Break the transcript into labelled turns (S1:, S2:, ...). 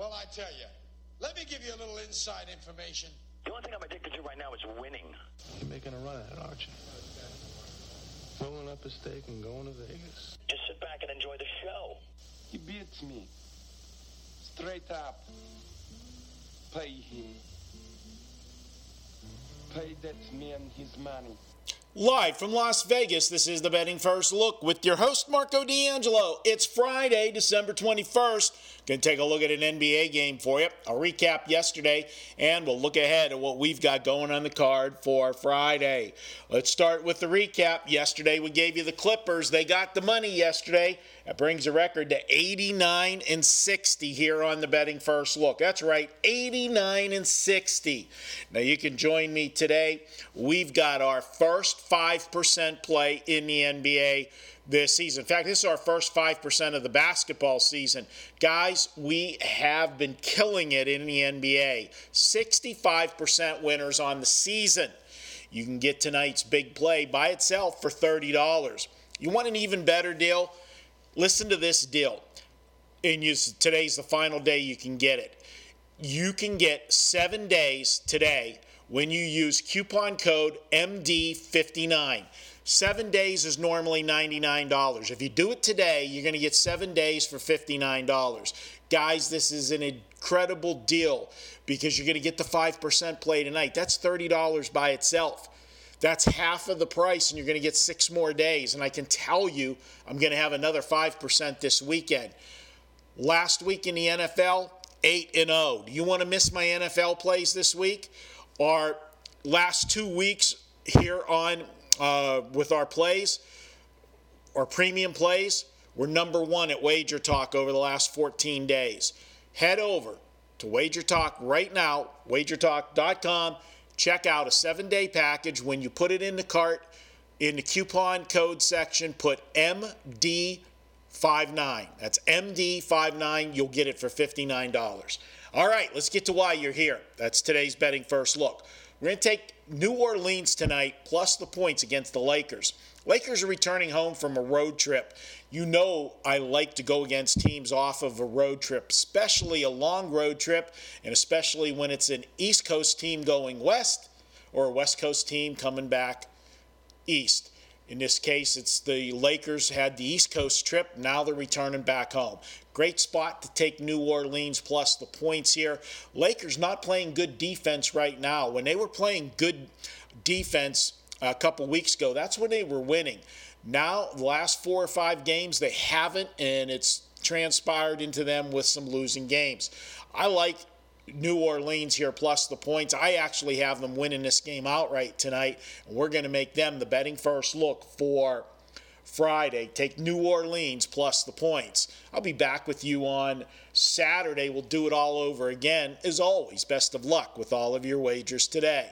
S1: Well, I tell you, let me give you a little inside information.
S2: The only thing I'm addicted to right now is winning.
S3: You're making a run at it, aren't you? Rolling up a stake and going to Vegas.
S2: Just sit back and enjoy the show.
S4: He beats me. Straight up. Pay him. Pay that man his money.
S5: Live from Las Vegas, this is the Betting First Look with your host, Marco D'Angelo. It's Friday, December 21st. Going to take a look at an NBA game for you. I'll recap yesterday, and we'll look ahead at what we've got going on the card for Friday. Let's start with the recap. Yesterday, we gave you the Clippers. They got the money yesterday. That brings the record to 89 and 60 here on the Betting First Look. That's right, 89 and 60. Now, you can join me today. We've got our first 5% play in the NBA this season. In fact, this is our first 5% of the basketball season. Guys, we have been killing it in the NBA. 65% winners on the season. You can get tonight's big play by itself for $30. You want an even better deal? Listen to this deal. And you, today's the final day you can get it. You can get seven days today when you use coupon code MD59. Seven days is normally $99. If you do it today, you're going to get seven days for $59. Guys, this is an incredible deal because you're going to get the 5% play tonight. That's $30 by itself. That's half of the price, and you're going to get six more days. And I can tell you, I'm going to have another 5% this weekend. Last week in the NFL, 8 and 0. Do you want to miss my NFL plays this week? Our last two weeks here on uh, with our plays, our premium plays, we're number one at Wager Talk over the last 14 days. Head over to Wager Talk right now, wagertalk.com. Check out a seven day package. When you put it in the cart, in the coupon code section, put MD59. That's MD59. You'll get it for $59. All right, let's get to why you're here. That's today's betting first look. We're going to take New Orleans tonight plus the points against the Lakers. Lakers are returning home from a road trip. You know I like to go against teams off of a road trip, especially a long road trip, and especially when it's an East Coast team going west or a West Coast team coming back east. In this case, it's the Lakers had the East Coast trip. Now they're returning back home. Great spot to take New Orleans plus the points here. Lakers not playing good defense right now. When they were playing good defense a couple weeks ago, that's when they were winning. Now, the last four or five games, they haven't, and it's transpired into them with some losing games. I like New Orleans here plus the points. I actually have them winning this game outright tonight, and we're going to make them the betting first look for Friday. Take New Orleans plus the points. I'll be back with you on Saturday. We'll do it all over again. As always, best of luck with all of your wagers today.